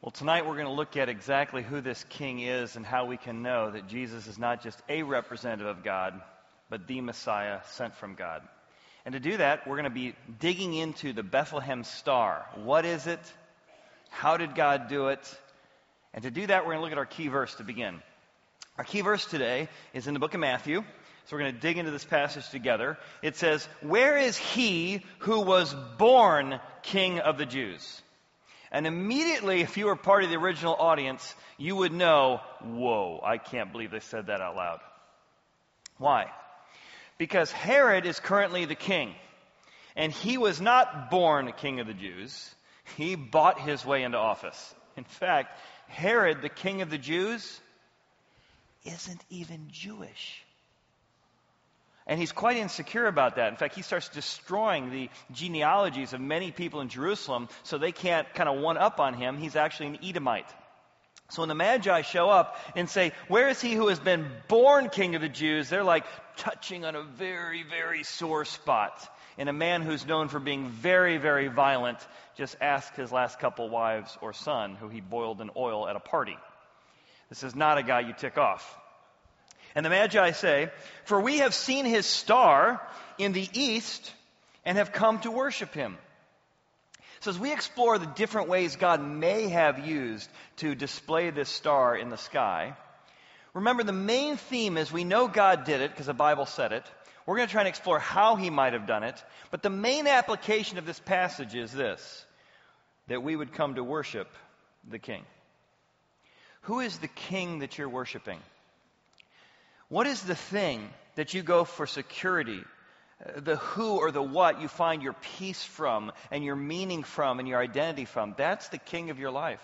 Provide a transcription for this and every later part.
Well, tonight we're going to look at exactly who this king is and how we can know that Jesus is not just a representative of God, but the Messiah sent from God. And to do that, we're going to be digging into the Bethlehem star. What is it? How did God do it? And to do that, we're going to look at our key verse to begin. Our key verse today is in the book of Matthew. So we're going to dig into this passage together. It says, Where is he who was born king of the Jews? And immediately, if you were part of the original audience, you would know, whoa, I can't believe they said that out loud. Why? Because Herod is currently the king. And he was not born king of the Jews. He bought his way into office. In fact, Herod, the king of the Jews, isn't even Jewish. And he's quite insecure about that. In fact, he starts destroying the genealogies of many people in Jerusalem so they can't kind of one up on him. He's actually an Edomite. So when the Magi show up and say, Where is he who has been born king of the Jews? They're like touching on a very, very sore spot. In a man who's known for being very, very violent, just ask his last couple wives or son who he boiled in oil at a party. This is not a guy you tick off. And the Magi say, For we have seen his star in the east and have come to worship him. So, as we explore the different ways God may have used to display this star in the sky, remember the main theme is we know God did it because the Bible said it. We're going to try and explore how he might have done it. But the main application of this passage is this that we would come to worship the king. Who is the king that you're worshiping? What is the thing that you go for security? Uh, the who or the what you find your peace from and your meaning from and your identity from. That's the king of your life.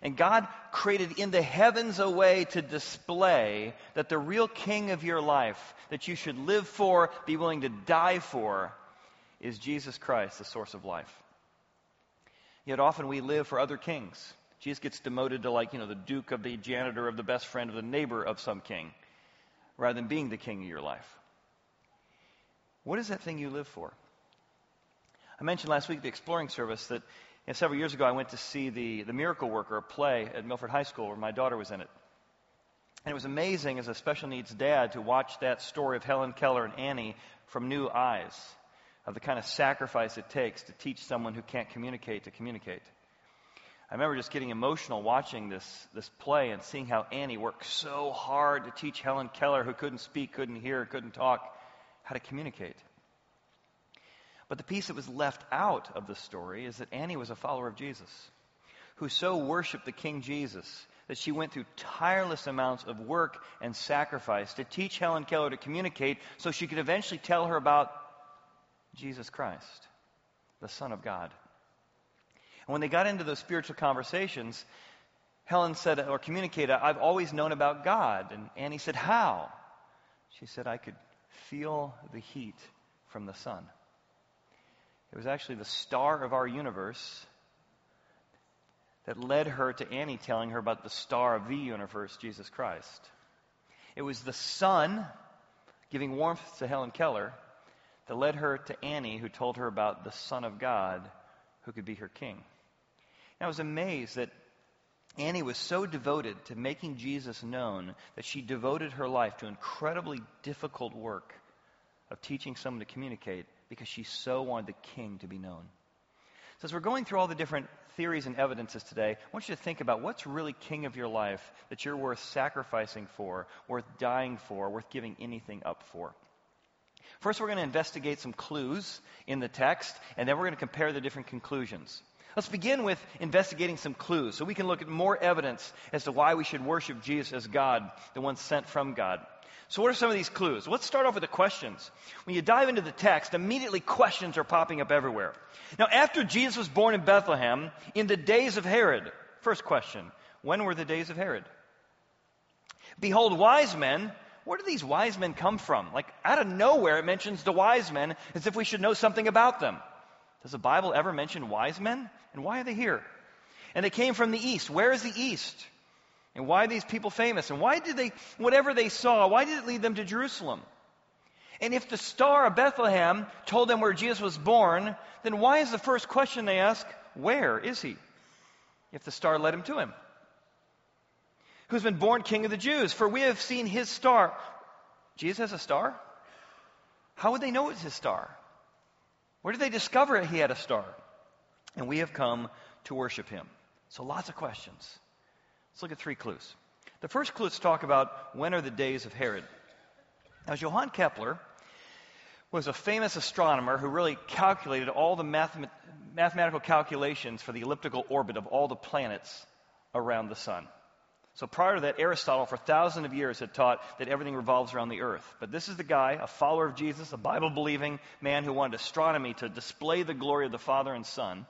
And God created in the heavens a way to display that the real king of your life, that you should live for, be willing to die for, is Jesus Christ, the source of life. Yet often we live for other kings. Jesus gets demoted to, like, you know, the duke of the janitor of the best friend of the neighbor of some king rather than being the king of your life. What is that thing you live for? I mentioned last week the exploring service that you know, several years ago I went to see the, the Miracle Worker, play at Milford High School where my daughter was in it. And it was amazing as a special needs dad to watch that story of Helen Keller and Annie from new eyes, of the kind of sacrifice it takes to teach someone who can't communicate to communicate. I remember just getting emotional watching this, this play and seeing how Annie worked so hard to teach Helen Keller, who couldn't speak, couldn't hear, couldn't talk, how to communicate. But the piece that was left out of the story is that Annie was a follower of Jesus, who so worshiped the King Jesus that she went through tireless amounts of work and sacrifice to teach Helen Keller to communicate so she could eventually tell her about Jesus Christ, the Son of God. And when they got into those spiritual conversations, Helen said, or communicated, I've always known about God. And Annie said, How? She said, I could feel the heat from the sun. It was actually the star of our universe that led her to Annie telling her about the star of the universe, Jesus Christ. It was the sun giving warmth to Helen Keller that led her to Annie, who told her about the Son of God who could be her king. I was amazed that Annie was so devoted to making Jesus known that she devoted her life to incredibly difficult work of teaching someone to communicate because she so wanted the king to be known. So, as we're going through all the different theories and evidences today, I want you to think about what's really king of your life that you're worth sacrificing for, worth dying for, worth giving anything up for. First, we're going to investigate some clues in the text, and then we're going to compare the different conclusions. Let's begin with investigating some clues so we can look at more evidence as to why we should worship Jesus as God, the one sent from God. So, what are some of these clues? Let's start off with the questions. When you dive into the text, immediately questions are popping up everywhere. Now, after Jesus was born in Bethlehem, in the days of Herod, first question when were the days of Herod? Behold, wise men. Where do these wise men come from? Like, out of nowhere, it mentions the wise men as if we should know something about them. Does the Bible ever mention wise men? And why are they here? And they came from the east. Where is the east? And why are these people famous? And why did they, whatever they saw, why did it lead them to Jerusalem? And if the star of Bethlehem told them where Jesus was born, then why is the first question they ask, where is he? if the star led him to him? Who's been born king of the Jews? For we have seen his star. Jesus has a star? How would they know it's his star? Where did they discover it? he had a star? And we have come to worship him. So lots of questions. Let's look at three clues. The first clue is talk about when are the days of Herod. Now, Johann Kepler was a famous astronomer who really calculated all the mathemat- mathematical calculations for the elliptical orbit of all the planets around the sun. So prior to that, Aristotle, for thousands of years, had taught that everything revolves around the earth. But this is the guy, a follower of Jesus, a Bible believing man who wanted astronomy to display the glory of the Father and Son.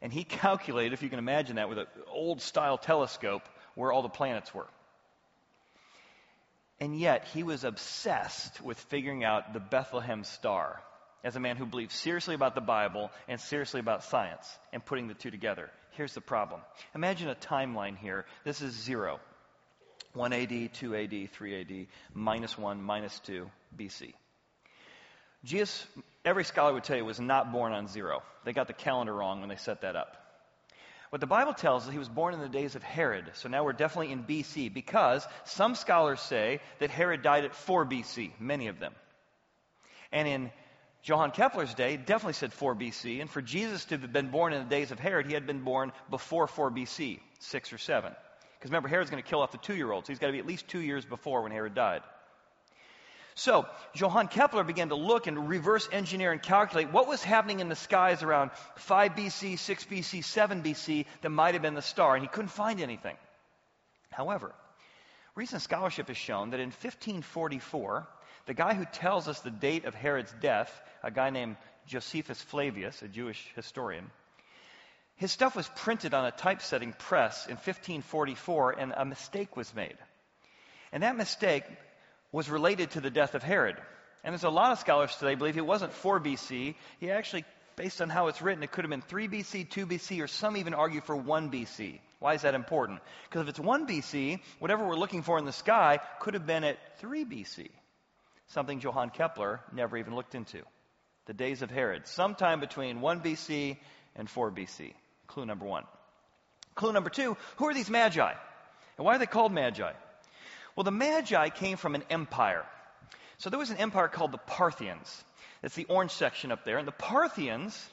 And he calculated, if you can imagine that, with an old style telescope, where all the planets were. And yet, he was obsessed with figuring out the Bethlehem star as a man who believed seriously about the Bible and seriously about science and putting the two together. Here's the problem. Imagine a timeline here. This is zero 1 AD, 2 AD, 3 AD, minus 1, minus 2 BC. Jesus, every scholar would tell you, was not born on zero. They got the calendar wrong when they set that up. What the Bible tells us, he was born in the days of Herod. So now we're definitely in BC because some scholars say that Herod died at 4 BC, many of them. And in Johann Kepler's day definitely said 4 BC, and for Jesus to have been born in the days of Herod, he had been born before 4 BC, 6 or 7. Because remember, Herod's going to kill off the two year old, so he's got to be at least two years before when Herod died. So, Johann Kepler began to look and reverse engineer and calculate what was happening in the skies around 5 BC, 6 BC, 7 BC that might have been the star, and he couldn't find anything. However, recent scholarship has shown that in 1544, the guy who tells us the date of Herod's death, a guy named Josephus Flavius, a Jewish historian, his stuff was printed on a typesetting press in 1544, and a mistake was made. And that mistake was related to the death of Herod. And there's a lot of scholars today believe it wasn't 4 BC. He actually, based on how it's written, it could have been 3 BC, 2 BC, or some even argue for 1 BC. Why is that important? Because if it's 1 BC, whatever we're looking for in the sky could have been at 3 BC something Johann Kepler never even looked into. The days of Herod, sometime between 1 BC and 4 BC. Clue number one. Clue number two who are these magi? And why are they called magi? Well, the magi came from an empire. So there was an empire called the Parthians. That's the orange section up there. And the Parthians,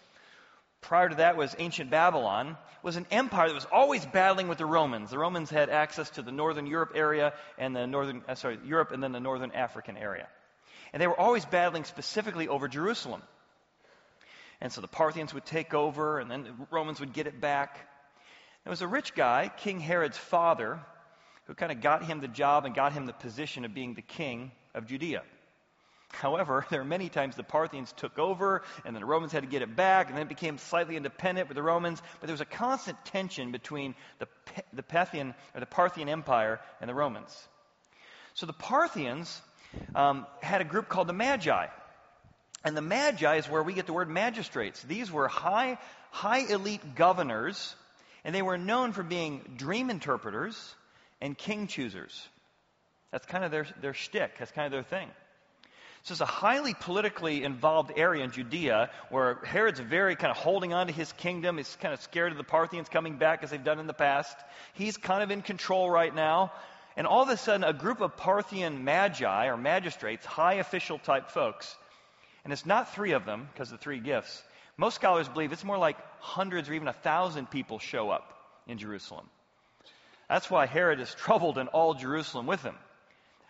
prior to that was ancient Babylon, was an empire that was always battling with the Romans. The Romans had access to the northern Europe area and the northern, uh, sorry, Europe and then the northern African area. And they were always battling specifically over Jerusalem. And so the Parthians would take over, and then the Romans would get it back. There was a rich guy, King Herod's father, who kind of got him the job and got him the position of being the king of Judea. However, there are many times the Parthians took over, and then the Romans had to get it back, and then it became slightly independent with the Romans. But there was a constant tension between the, the Parthian or the Parthian Empire and the Romans. So the Parthians um, had a group called the Magi. And the Magi is where we get the word magistrates. These were high, high elite governors, and they were known for being dream interpreters and king choosers. That's kind of their, their shtick. That's kind of their thing. So it's a highly politically involved area in Judea where Herod's very kind of holding on to his kingdom. He's kind of scared of the Parthians coming back as they've done in the past. He's kind of in control right now. And all of a sudden, a group of Parthian magi or magistrates, high official type folks, and it's not three of them because of the three gifts. Most scholars believe it's more like hundreds or even a thousand people show up in Jerusalem. That's why Herod is troubled in all Jerusalem with him.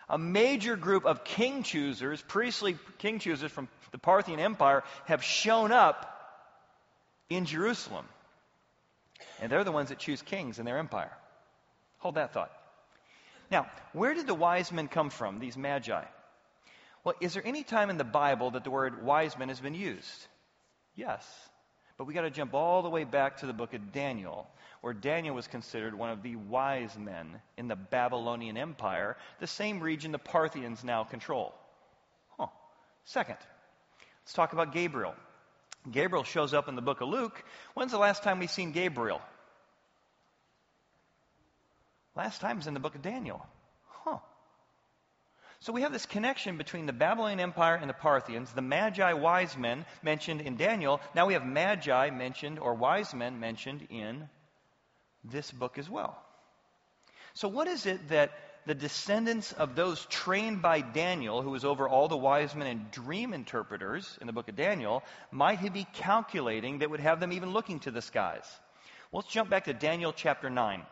A major group of king choosers, priestly king choosers from the Parthian Empire, have shown up in Jerusalem. And they're the ones that choose kings in their empire. Hold that thought. Now, where did the wise men come from, these magi? Well, is there any time in the Bible that the word wise men has been used? Yes. But we got to jump all the way back to the book of Daniel, where Daniel was considered one of the wise men in the Babylonian Empire, the same region the Parthians now control. Huh. Second, let's talk about Gabriel. Gabriel shows up in the book of Luke. When's the last time we've seen Gabriel? Last time was in the book of Daniel. Huh. So we have this connection between the Babylonian Empire and the Parthians, the Magi wise men mentioned in Daniel. Now we have Magi mentioned, or wise men mentioned in this book as well. So, what is it that the descendants of those trained by Daniel, who was over all the wise men and dream interpreters in the book of Daniel, might he be calculating that would have them even looking to the skies? Well, let's jump back to Daniel chapter 9.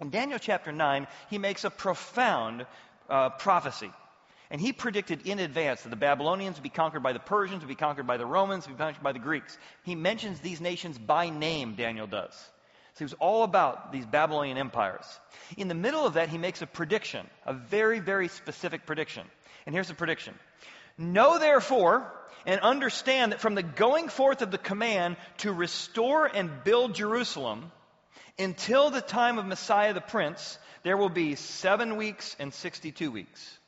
In Daniel chapter 9, he makes a profound uh, prophecy. And he predicted in advance that the Babylonians would be conquered by the Persians, would be conquered by the Romans, would be conquered by the Greeks. He mentions these nations by name, Daniel does. So he was all about these Babylonian empires. In the middle of that, he makes a prediction, a very, very specific prediction. And here's the prediction Know therefore and understand that from the going forth of the command to restore and build Jerusalem until the time of Messiah the Prince, there will be seven weeks and 62 weeks.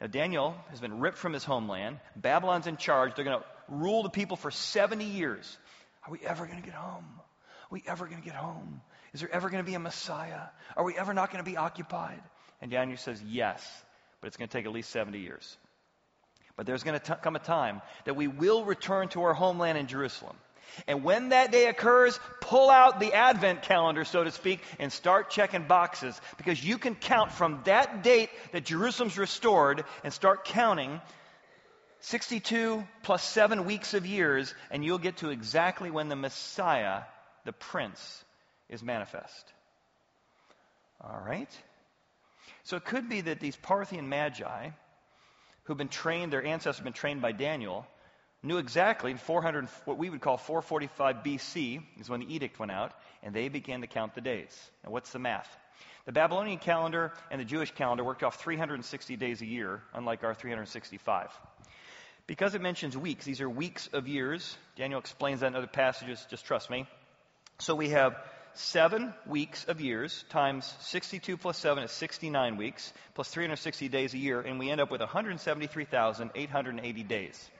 Now, Daniel has been ripped from his homeland. Babylon's in charge. They're going to rule the people for 70 years. Are we ever going to get home? Are we ever going to get home? Is there ever going to be a Messiah? Are we ever not going to be occupied? And Daniel says, yes, but it's going to take at least 70 years. But there's going to come a time that we will return to our homeland in Jerusalem. And when that day occurs, pull out the Advent calendar, so to speak, and start checking boxes. Because you can count from that date that Jerusalem's restored and start counting 62 plus 7 weeks of years, and you'll get to exactly when the Messiah, the Prince, is manifest. All right? So it could be that these Parthian magi, who've been trained, their ancestors have been trained by Daniel, knew exactly in 400, what we would call 445 BC is when the edict went out, and they began to count the days. Now, what's the math? The Babylonian calendar and the Jewish calendar worked off 360 days a year, unlike our 365. Because it mentions weeks, these are weeks of years. Daniel explains that in other passages, just trust me. So we have seven weeks of years times 62 plus 7 is 69 weeks, plus 360 days a year, and we end up with 173,880 days.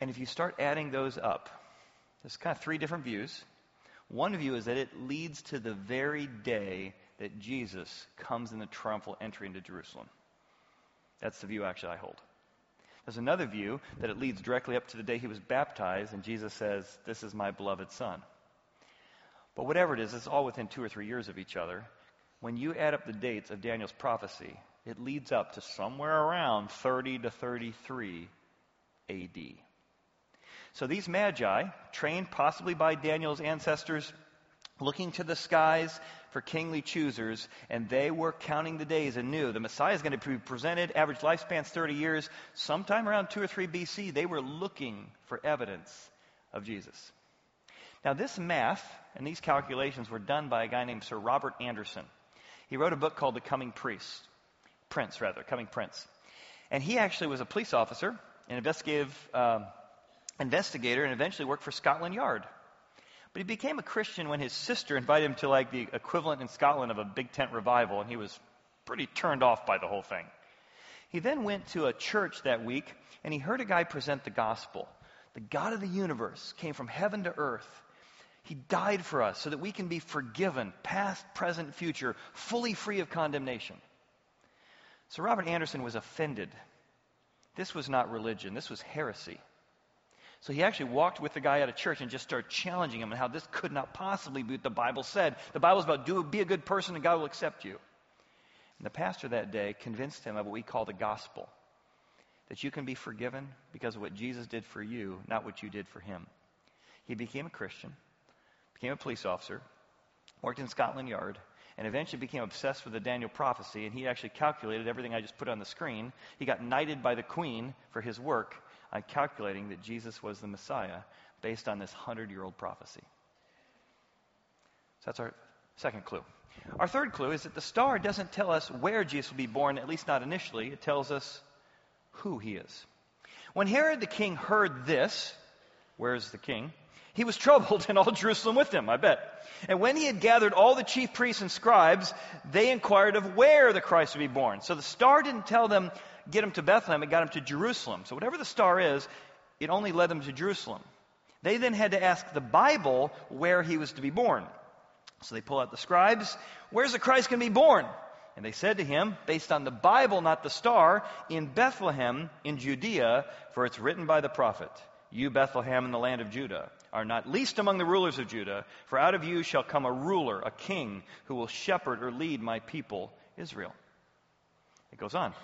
And if you start adding those up, there's kind of three different views. One view is that it leads to the very day that Jesus comes in the triumphal entry into Jerusalem. That's the view actually I hold. There's another view that it leads directly up to the day he was baptized, and Jesus says, This is my beloved Son. But whatever it is, it's all within two or three years of each other. When you add up the dates of Daniel's prophecy, it leads up to somewhere around 30 to 33 AD. So these magi, trained possibly by Daniel's ancestors, looking to the skies for kingly choosers, and they were counting the days and knew the Messiah is going to be presented, average lifespan's 30 years. Sometime around 2 or 3 BC, they were looking for evidence of Jesus. Now, this math and these calculations were done by a guy named Sir Robert Anderson. He wrote a book called The Coming Priest, Prince, rather, Coming Prince. And he actually was a police officer, an investigative um, investigator and eventually worked for Scotland Yard. But he became a Christian when his sister invited him to like the equivalent in Scotland of a big tent revival, and he was pretty turned off by the whole thing. He then went to a church that week and he heard a guy present the gospel. The God of the universe came from heaven to earth. He died for us so that we can be forgiven, past, present, future, fully free of condemnation. So Robert Anderson was offended. This was not religion, this was heresy. So he actually walked with the guy out of church and just started challenging him on how this could not possibly be what the Bible said. The Bible's about do be a good person and God will accept you. And the pastor that day convinced him of what we call the gospel. That you can be forgiven because of what Jesus did for you, not what you did for him. He became a Christian, became a police officer, worked in Scotland Yard, and eventually became obsessed with the Daniel prophecy. And he actually calculated everything I just put on the screen. He got knighted by the queen for his work on calculating that Jesus was the Messiah based on this hundred year old prophecy. So that's our second clue. Our third clue is that the star doesn't tell us where Jesus will be born, at least not initially. It tells us who he is. When Herod the king heard this, where's the king? He was troubled, and all Jerusalem with him, I bet. And when he had gathered all the chief priests and scribes, they inquired of where the Christ would be born. So the star didn't tell them get him to Bethlehem, it got him to Jerusalem. So whatever the star is, it only led them to Jerusalem. They then had to ask the Bible where he was to be born. So they pull out the scribes, where's the Christ going to be born? And they said to him, based on the Bible, not the star, in Bethlehem in Judea, for it's written by the prophet, You Bethlehem in the land of Judah, are not least among the rulers of Judah, for out of you shall come a ruler, a king, who will shepherd or lead my people, Israel. It goes on.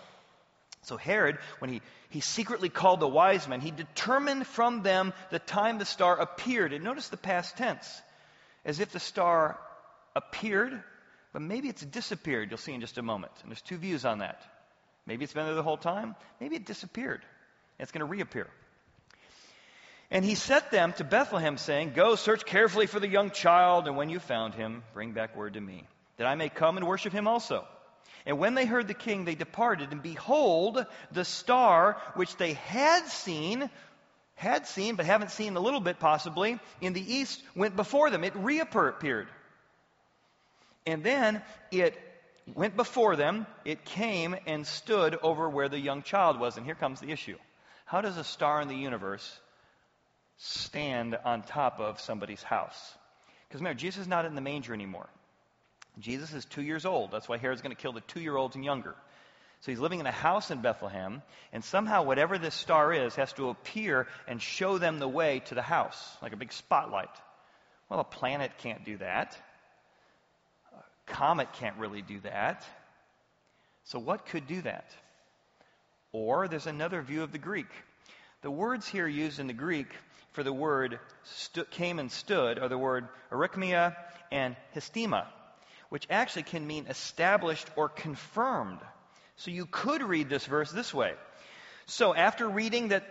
So Herod, when he, he secretly called the wise men, he determined from them the time the star appeared. And notice the past tense, as if the star appeared, but maybe it's disappeared. You'll see in just a moment. And there's two views on that. Maybe it's been there the whole time. Maybe it disappeared. It's going to reappear. And he sent them to Bethlehem, saying, Go search carefully for the young child, and when you found him, bring back word to me, that I may come and worship him also. And when they heard the king, they departed, and behold, the star which they had seen, had seen, but haven't seen a little bit possibly, in the east went before them. It reappeared. And then it went before them, it came and stood over where the young child was. And here comes the issue. How does a star in the universe stand on top of somebody's house? Because remember, Jesus is not in the manger anymore. Jesus is two years old. That's why Herod's going to kill the two year olds and younger. So he's living in a house in Bethlehem, and somehow whatever this star is has to appear and show them the way to the house, like a big spotlight. Well, a planet can't do that. A comet can't really do that. So, what could do that? Or there's another view of the Greek. The words here used in the Greek for the word stu- came and stood are the word arrhythmia and histema which actually can mean established or confirmed. So you could read this verse this way. So after reading that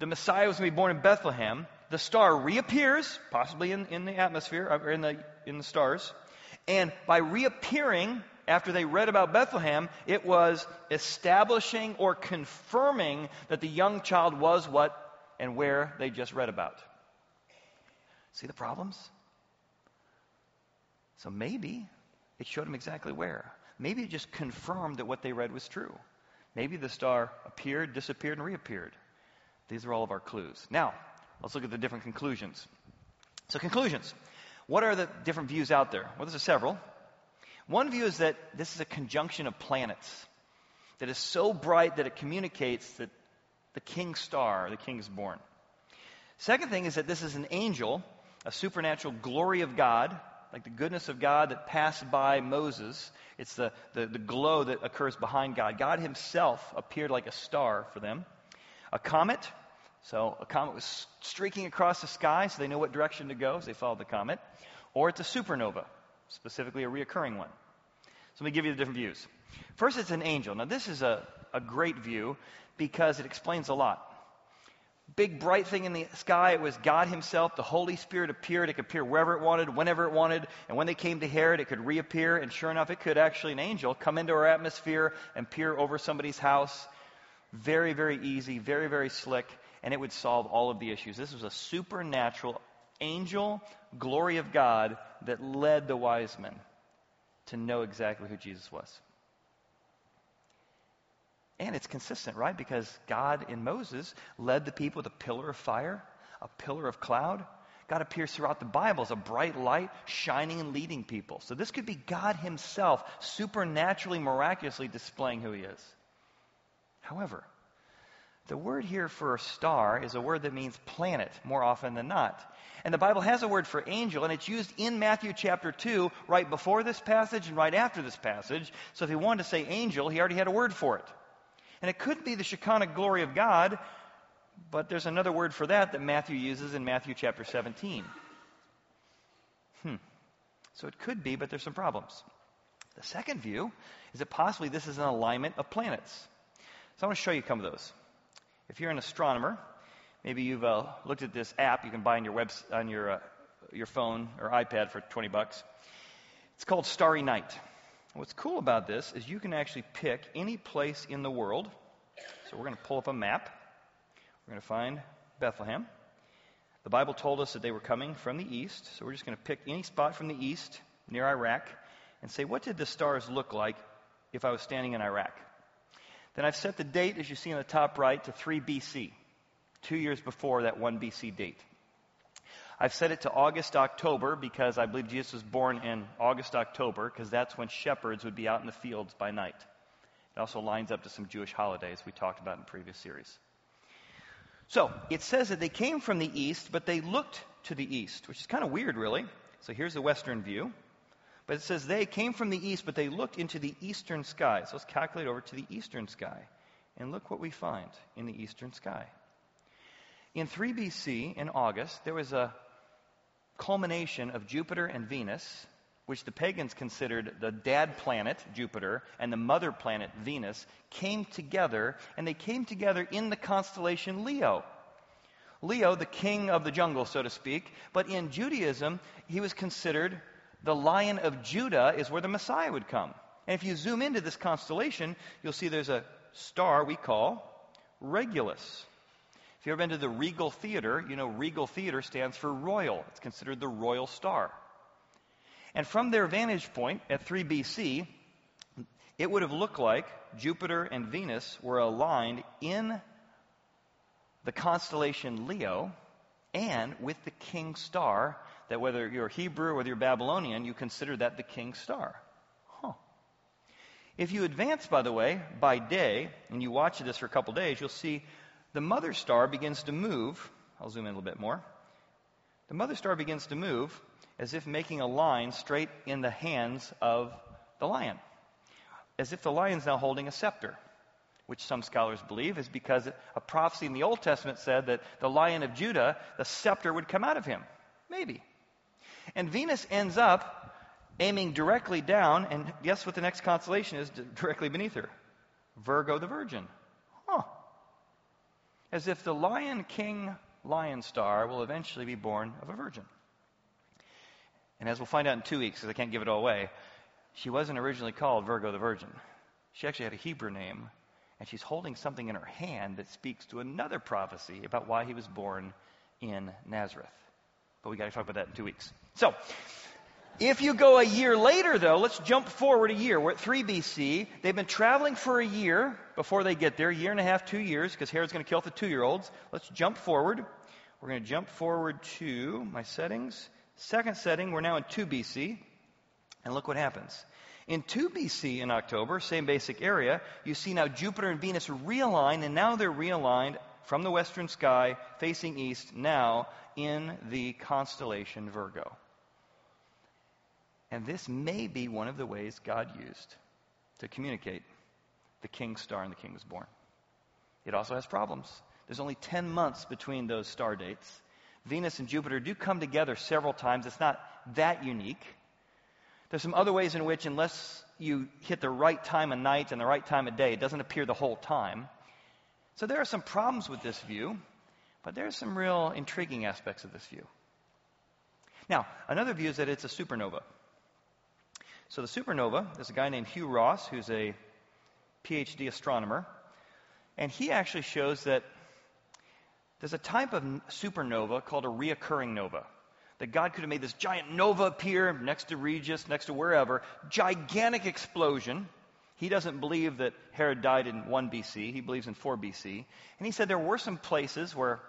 the Messiah was going to be born in Bethlehem, the star reappears, possibly in, in the atmosphere, or in the, in the stars. And by reappearing, after they read about Bethlehem, it was establishing or confirming that the young child was what and where they just read about. See the problems? So maybe it showed them exactly where. Maybe it just confirmed that what they read was true. Maybe the star appeared, disappeared, and reappeared. These are all of our clues. Now, let's look at the different conclusions. So, conclusions. What are the different views out there? Well, there's several. One view is that this is a conjunction of planets that is so bright that it communicates that the king star, the king is born. Second thing is that this is an angel, a supernatural glory of God like the goodness of God that passed by Moses. It's the, the, the, glow that occurs behind God. God himself appeared like a star for them. A comet. So a comet was streaking across the sky, so they know what direction to go, so they followed the comet. Or it's a supernova, specifically a reoccurring one. So let me give you the different views. First, it's an angel. Now, this is a, a great view because it explains a lot big bright thing in the sky. It was God Himself. The Holy Spirit appeared. It could appear wherever it wanted, whenever it wanted. And when they came to Herod, it could reappear. And sure enough, it could actually, an angel, come into our atmosphere and peer over somebody's house. Very, very easy, very, very slick. And it would solve all of the issues. This was a supernatural angel, glory of God, that led the wise men to know exactly who Jesus was. And it's consistent, right? Because God in Moses led the people with a pillar of fire, a pillar of cloud. God appears throughout the Bible as a bright light, shining and leading people. So this could be God Himself supernaturally, miraculously displaying who He is. However, the word here for a star is a word that means planet more often than not. And the Bible has a word for angel, and it's used in Matthew chapter 2, right before this passage and right after this passage. So if he wanted to say angel, he already had a word for it. And it could be the Shekinah glory of God, but there's another word for that that Matthew uses in Matthew chapter 17. Hmm. So it could be, but there's some problems. The second view is that possibly this is an alignment of planets. So I want to show you some of those. If you're an astronomer, maybe you've uh, looked at this app you can buy on your on your uh, your phone or iPad for 20 bucks. It's called Starry Night. What's cool about this is you can actually pick any place in the world. So we're going to pull up a map. We're going to find Bethlehem. The Bible told us that they were coming from the east, so we're just going to pick any spot from the east near Iraq and say, what did the stars look like if I was standing in Iraq? Then I've set the date, as you see on the top right, to 3 BC, two years before that 1 BC date. I've set it to August, October because I believe Jesus was born in August, October because that's when shepherds would be out in the fields by night. It also lines up to some Jewish holidays we talked about in previous series. So it says that they came from the east, but they looked to the east, which is kind of weird, really. So here's the western view. But it says they came from the east, but they looked into the eastern sky. So let's calculate over to the eastern sky. And look what we find in the eastern sky. In 3 BC, in August, there was a culmination of Jupiter and Venus, which the pagans considered the dad planet, Jupiter, and the mother planet, Venus, came together, and they came together in the constellation Leo. Leo, the king of the jungle, so to speak, but in Judaism, he was considered the lion of Judah, is where the Messiah would come. And if you zoom into this constellation, you'll see there's a star we call Regulus. If you've ever been to the Regal Theater, you know Regal Theater stands for royal. It's considered the royal star. And from their vantage point at 3 BC, it would have looked like Jupiter and Venus were aligned in the constellation Leo and with the king star that whether you're Hebrew or whether you're Babylonian, you consider that the king star. Huh. If you advance, by the way, by day, and you watch this for a couple days, you'll see the mother star begins to move. I'll zoom in a little bit more. The mother star begins to move as if making a line straight in the hands of the lion, as if the lion's now holding a scepter which some scholars believe is because a prophecy in the Old Testament said that the lion of Judah, the scepter would come out of him. Maybe. And Venus ends up aiming directly down, and guess what the next constellation is directly beneath her? Virgo the Virgin. As if the lion king lion star will eventually be born of a virgin. And as we'll find out in two weeks, because I can't give it all away, she wasn't originally called Virgo the Virgin. She actually had a Hebrew name and she's holding something in her hand that speaks to another prophecy about why he was born in Nazareth. But we got to talk about that in two weeks. So, if you go a year later, though, let's jump forward a year. We're at 3 BC. They've been traveling for a year before they get there, a year and a half, two years, because Herod's going to kill the two year olds. Let's jump forward. We're going to jump forward to my settings. Second setting, we're now in 2 BC. And look what happens. In 2 BC in October, same basic area, you see now Jupiter and Venus realign, and now they're realigned from the western sky facing east, now in the constellation Virgo. And this may be one of the ways God used to communicate the king's star and the king was born. It also has problems. There's only 10 months between those star dates. Venus and Jupiter do come together several times. It's not that unique. There's some other ways in which, unless you hit the right time of night and the right time of day, it doesn't appear the whole time. So there are some problems with this view, but there are some real intriguing aspects of this view. Now, another view is that it's a supernova. So the supernova, there's a guy named Hugh Ross who's a PhD astronomer, and he actually shows that there's a type of supernova called a reoccurring nova that God could have made this giant nova appear next to Regis, next to wherever, gigantic explosion. He doesn't believe that Herod died in 1 BC. He believes in 4 BC. And he said there were some places where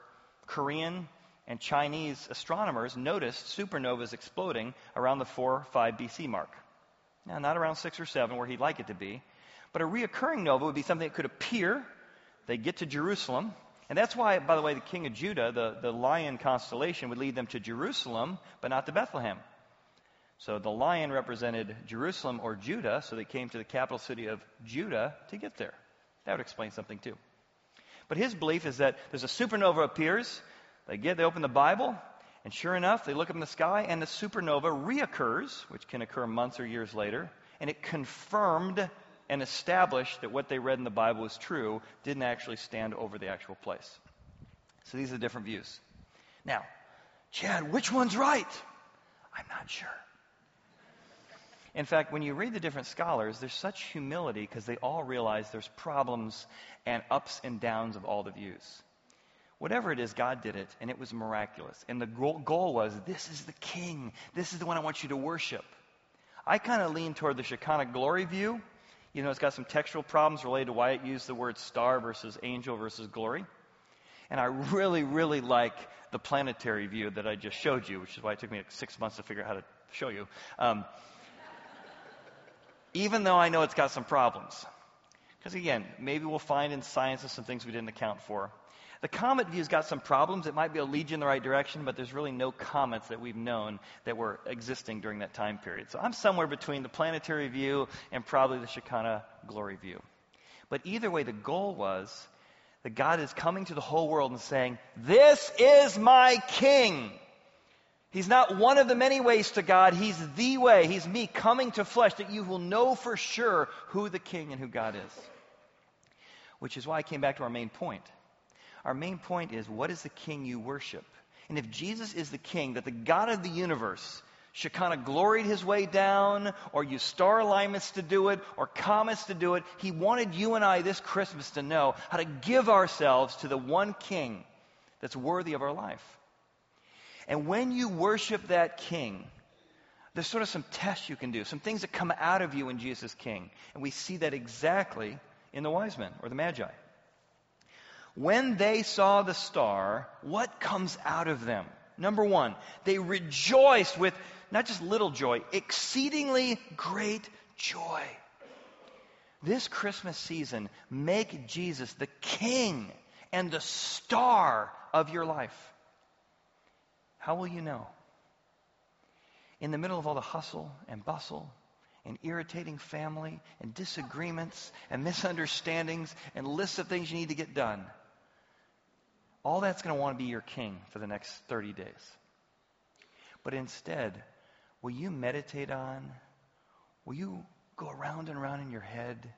Korean and Chinese astronomers noticed supernovas exploding around the 4 5 BC mark. Now, not around 6 or 7 where he'd like it to be, but a reoccurring nova would be something that could appear. They get to Jerusalem, and that's why, by the way, the king of Judah, the, the lion constellation, would lead them to Jerusalem, but not to Bethlehem. So the lion represented Jerusalem or Judah, so they came to the capital city of Judah to get there. That would explain something too. But his belief is that there's a supernova appears, they get they open the Bible, and sure enough, they look up in the sky, and the supernova reoccurs, which can occur months or years later, and it confirmed and established that what they read in the Bible was true didn't actually stand over the actual place. So these are different views. Now, Chad, which one's right? I'm not sure. In fact, when you read the different scholars, there's such humility because they all realize there's problems and ups and downs of all the views. Whatever it is, God did it, and it was miraculous. And the goal was this is the king. This is the one I want you to worship. I kind of lean toward the Shekinah glory view you know, it's got some textual problems related to why it used the word star versus angel versus glory. And I really, really like the planetary view that I just showed you, which is why it took me like six months to figure out how to show you. Um, even though I know it's got some problems. Because again, maybe we'll find in sciences some things we didn't account for. The comet view's got some problems. It might be a lead you in the right direction, but there's really no comets that we've known that were existing during that time period. So I'm somewhere between the planetary view and probably the Shekinah glory view. But either way, the goal was that God is coming to the whole world and saying, This is my king. He's not one of the many ways to God. He's the way. He's me coming to flesh that you will know for sure who the king and who God is. Which is why I came back to our main point. Our main point is what is the king you worship? And if Jesus is the king, that the God of the universe Shekinah gloried his way down, or used star alignments to do it, or comets to do it, he wanted you and I this Christmas to know how to give ourselves to the one king that's worthy of our life. And when you worship that king, there's sort of some tests you can do, some things that come out of you when Jesus is king. And we see that exactly in the wise men or the magi. When they saw the star, what comes out of them? Number one, they rejoiced with not just little joy, exceedingly great joy. This Christmas season, make Jesus the king and the star of your life. How will you know? In the middle of all the hustle and bustle and irritating family and disagreements and misunderstandings and lists of things you need to get done, all that's going to want to be your king for the next 30 days. But instead, will you meditate on, will you go around and around in your head?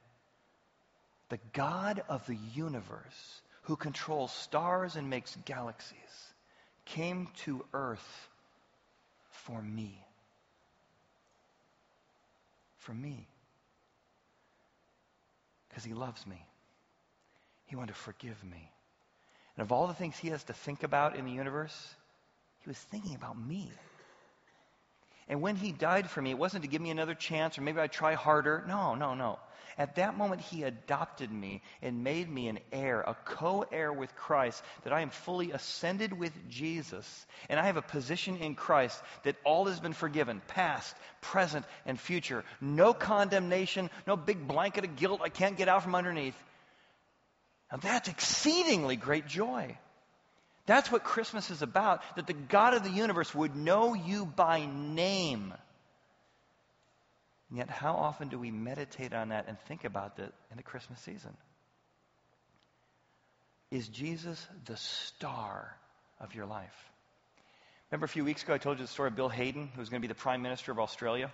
The God of the universe, who controls stars and makes galaxies, came to earth for me. For me. Because he loves me. He wanted to forgive me. And of all the things he has to think about in the universe, he was thinking about me. And when he died for me, it wasn't to give me another chance or maybe I'd try harder. No, no, no. At that moment, he adopted me and made me an heir, a co heir with Christ, that I am fully ascended with Jesus. And I have a position in Christ that all has been forgiven past, present, and future. No condemnation, no big blanket of guilt I can't get out from underneath. Now that's exceedingly great joy. That's what Christmas is about, that the God of the universe would know you by name. And yet, how often do we meditate on that and think about that in the Christmas season? Is Jesus the star of your life? Remember a few weeks ago I told you the story of Bill Hayden, who was going to be the Prime Minister of Australia?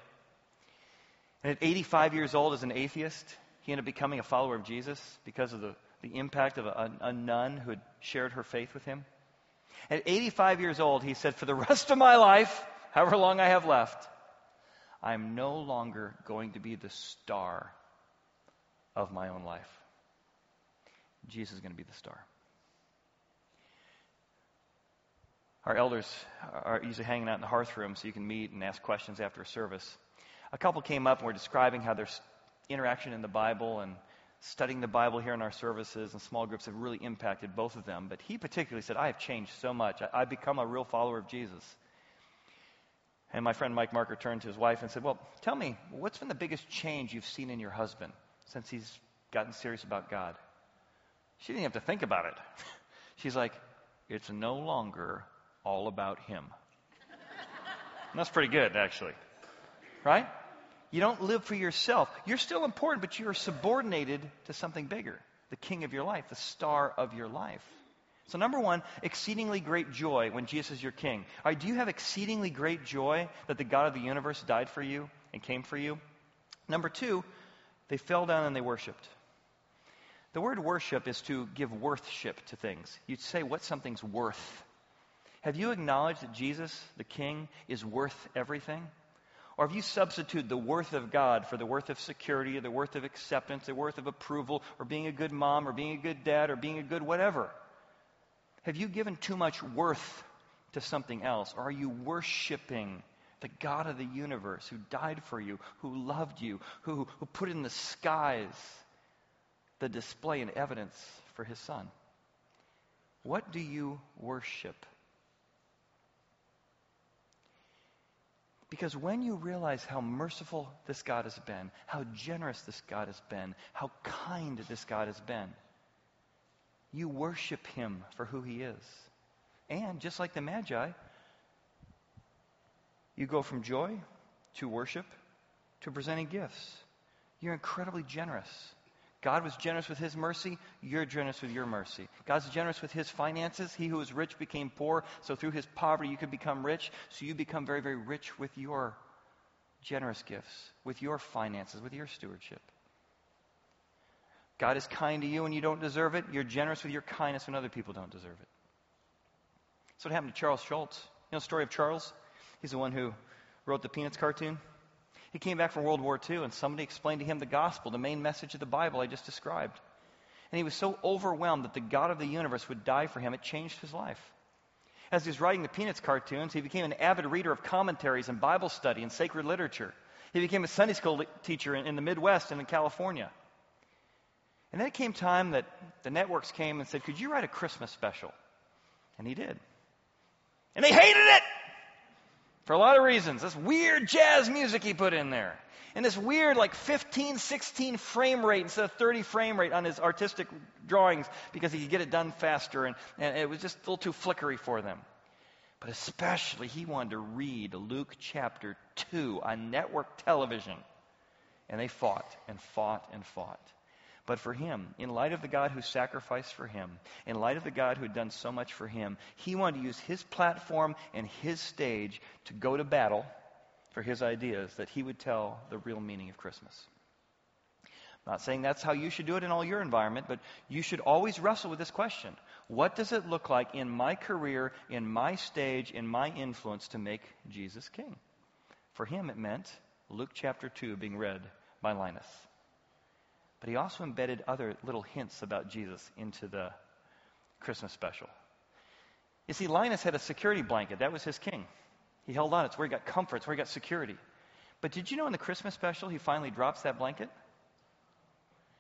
And at 85 years old, as an atheist, he ended up becoming a follower of Jesus because of the, the impact of a, a nun who had shared her faith with him. At 85 years old, he said, For the rest of my life, however long I have left, I'm no longer going to be the star of my own life. Jesus is going to be the star. Our elders are usually hanging out in the hearth room so you can meet and ask questions after a service. A couple came up and were describing how their interaction in the Bible and studying the Bible here in our services and small groups have really impacted both of them. But he particularly said, I have changed so much. I, have become a real follower of Jesus. And my friend Mike Marker turned to his wife and said, Well, tell me, what's been the biggest change you've seen in your husband since he's gotten serious about God? She didn't have to think about it. She's like, It's no longer all about him. and that's pretty good, actually. Right? You don't live for yourself. You're still important, but you're subordinated to something bigger the king of your life, the star of your life. So, number one, exceedingly great joy when Jesus is your king. All right, do you have exceedingly great joy that the God of the universe died for you and came for you? Number two, they fell down and they worshiped. The word worship is to give worthship to things. You'd say what something's worth. Have you acknowledged that Jesus, the king, is worth everything? Or have you substituted the worth of God for the worth of security, or the worth of acceptance, the worth of approval, or being a good mom, or being a good dad, or being a good whatever? Have you given too much worth to something else? Or are you worshiping the God of the universe who died for you, who loved you, who, who put in the skies the display and evidence for his son? What do you worship? Because when you realize how merciful this God has been, how generous this God has been, how kind this God has been, you worship him for who he is. And just like the Magi, you go from joy to worship to presenting gifts. You're incredibly generous. God was generous with his mercy. You're generous with your mercy. God's generous with his finances. He who was rich became poor. So through his poverty, you could become rich. So you become very, very rich with your generous gifts, with your finances, with your stewardship. God is kind to you when you don't deserve it. You're generous with your kindness when other people don't deserve it. That's what happened to Charles Schulz. You know the story of Charles? He's the one who wrote the Peanuts cartoon. He came back from World War II, and somebody explained to him the gospel, the main message of the Bible I just described. And he was so overwhelmed that the God of the universe would die for him, it changed his life. As he was writing the Peanuts cartoons, he became an avid reader of commentaries and Bible study and sacred literature. He became a Sunday school teacher in, in the Midwest and in California. And then it came time that the networks came and said, Could you write a Christmas special? And he did. And they hated it! For a lot of reasons. This weird jazz music he put in there. And this weird, like 15, 16 frame rate instead of 30 frame rate on his artistic drawings because he could get it done faster. And, and it was just a little too flickery for them. But especially, he wanted to read Luke chapter 2 on network television. And they fought and fought and fought. But for him, in light of the God who sacrificed for him, in light of the God who had done so much for him, he wanted to use his platform and his stage to go to battle for his ideas that he would tell the real meaning of Christmas. I'm not saying that's how you should do it in all your environment, but you should always wrestle with this question. What does it look like in my career, in my stage, in my influence to make Jesus king? For him, it meant Luke chapter 2 being read by Linus. But he also embedded other little hints about Jesus into the Christmas special. You see, Linus had a security blanket. That was his king. He held on. It's where he got comfort. It's where he got security. But did you know in the Christmas special he finally drops that blanket?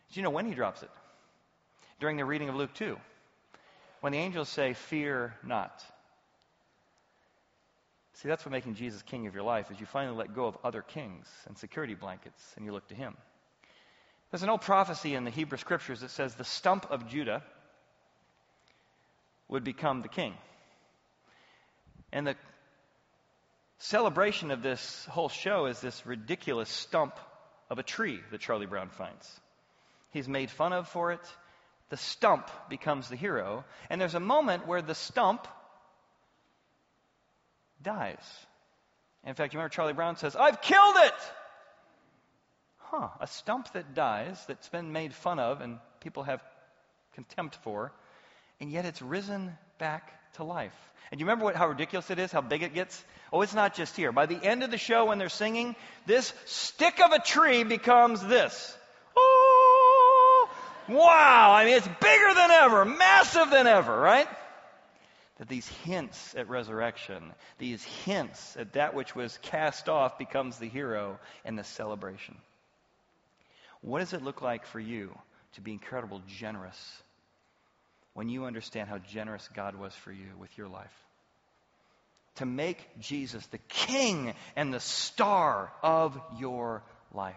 Did you know when he drops it? During the reading of Luke 2. When the angels say, Fear not. See, that's what making Jesus king of your life is you finally let go of other kings and security blankets and you look to him. There's an old prophecy in the Hebrew scriptures that says the stump of Judah would become the king. And the celebration of this whole show is this ridiculous stump of a tree that Charlie Brown finds. He's made fun of for it. The stump becomes the hero. And there's a moment where the stump dies. In fact, you remember Charlie Brown says, I've killed it! Huh, a stump that dies, that's been made fun of and people have contempt for, and yet it's risen back to life. And you remember what, how ridiculous it is, how big it gets? Oh, it's not just here. By the end of the show, when they're singing, this stick of a tree becomes this. Oh, wow! I mean, it's bigger than ever, massive than ever, right? That these hints at resurrection, these hints at that which was cast off, becomes the hero in the celebration. What does it look like for you to be incredible generous when you understand how generous God was for you with your life? To make Jesus the king and the star of your life.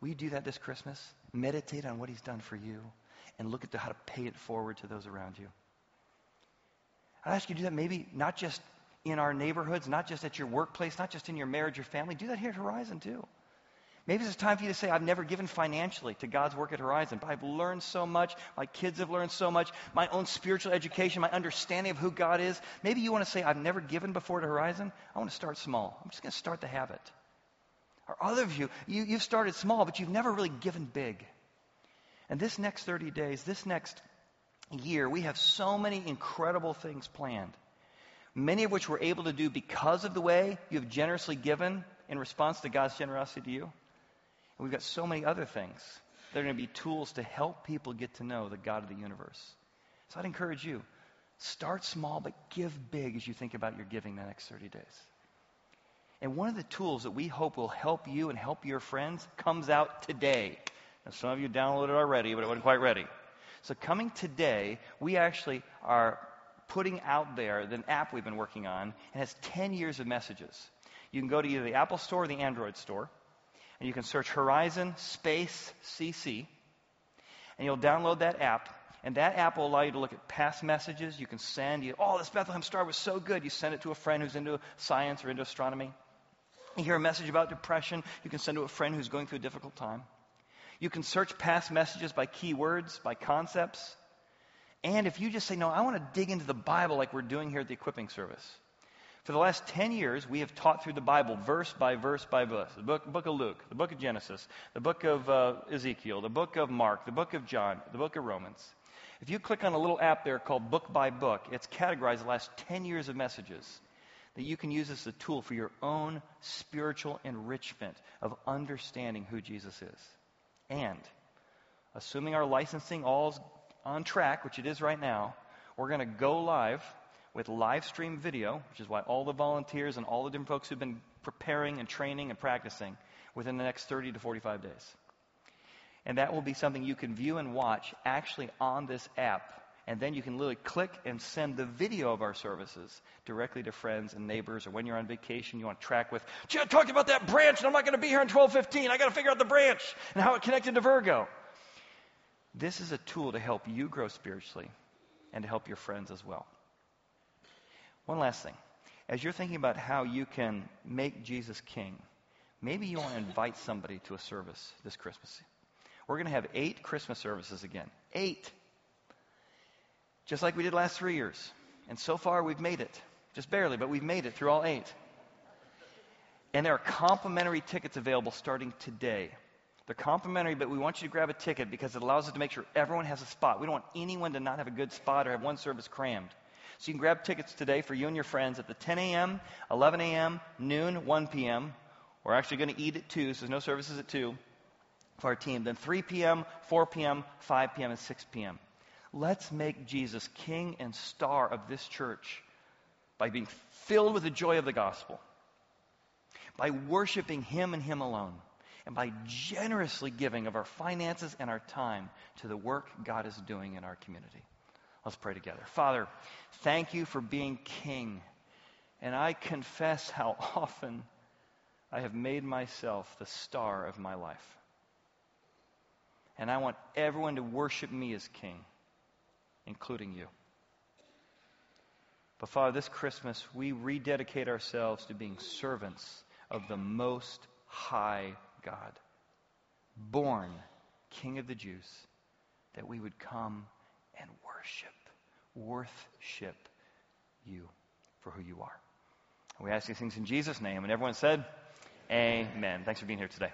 Will you do that this Christmas? Meditate on what he's done for you and look at how to pay it forward to those around you. i ask you to do that maybe not just in our neighborhoods, not just at your workplace, not just in your marriage or family. Do that here at Horizon too. Maybe it's time for you to say, I've never given financially to God's work at Horizon, but I've learned so much. My kids have learned so much. My own spiritual education, my understanding of who God is. Maybe you want to say, I've never given before to Horizon. I want to start small. I'm just going to start the habit. Or other of you, you, you've started small, but you've never really given big. And this next 30 days, this next year, we have so many incredible things planned. Many of which we're able to do because of the way you have generously given in response to God's generosity to you. And we've got so many other things that are going to be tools to help people get to know the God of the universe. So I'd encourage you start small, but give big as you think about your giving the next 30 days. And one of the tools that we hope will help you and help your friends comes out today. Now, some of you downloaded it already, but it wasn't quite ready. So, coming today, we actually are putting out there an app we've been working on it has 10 years of messages. You can go to either the Apple Store or the Android Store and you can search Horizon Space CC, and you'll download that app. And that app will allow you to look at past messages. You can send, you, oh, this Bethlehem star was so good. You send it to a friend who's into science or into astronomy. You hear a message about depression, you can send it to a friend who's going through a difficult time. You can search past messages by keywords, by concepts. And if you just say, no, I want to dig into the Bible like we're doing here at the equipping service. For the last 10 years, we have taught through the Bible verse by verse by verse. The book, book of Luke, the book of Genesis, the book of uh, Ezekiel, the book of Mark, the book of John, the book of Romans. If you click on a little app there called Book by Book, it's categorized the last 10 years of messages that you can use as a tool for your own spiritual enrichment of understanding who Jesus is. And, assuming our licensing all's on track, which it is right now, we're going to go live with live stream video, which is why all the volunteers and all the different folks who've been preparing and training and practicing within the next 30 to 45 days. And that will be something you can view and watch actually on this app. And then you can literally click and send the video of our services directly to friends and neighbors, or when you're on vacation, you want to track with, I talked about that branch, and I'm not going to be here in 1215. I got to figure out the branch and how it connected to Virgo. This is a tool to help you grow spiritually and to help your friends as well. One last thing. As you're thinking about how you can make Jesus king, maybe you want to invite somebody to a service this Christmas. We're going to have eight Christmas services again. Eight. Just like we did last three years. And so far, we've made it. Just barely, but we've made it through all eight. And there are complimentary tickets available starting today. They're complimentary, but we want you to grab a ticket because it allows us to make sure everyone has a spot. We don't want anyone to not have a good spot or have one service crammed. So you can grab tickets today for you and your friends at the 10 a.m., 11 a.m., noon, 1 p.m. We're actually going to eat at 2, so there's no services at 2 for our team. Then 3 p.m., 4 p.m., 5 p.m., and 6 p.m. Let's make Jesus king and star of this church by being filled with the joy of the gospel, by worshiping him and him alone and by generously giving of our finances and our time to the work God is doing in our community. Let's pray together. Father, thank you for being king. And I confess how often I have made myself the star of my life. And I want everyone to worship me as king, including you. But Father, this Christmas, we rededicate ourselves to being servants of the Most High God, born King of the Jews, that we would come worship, worship you for who you are. We ask these things in Jesus' name. And everyone said, Amen. Thanks for being here today.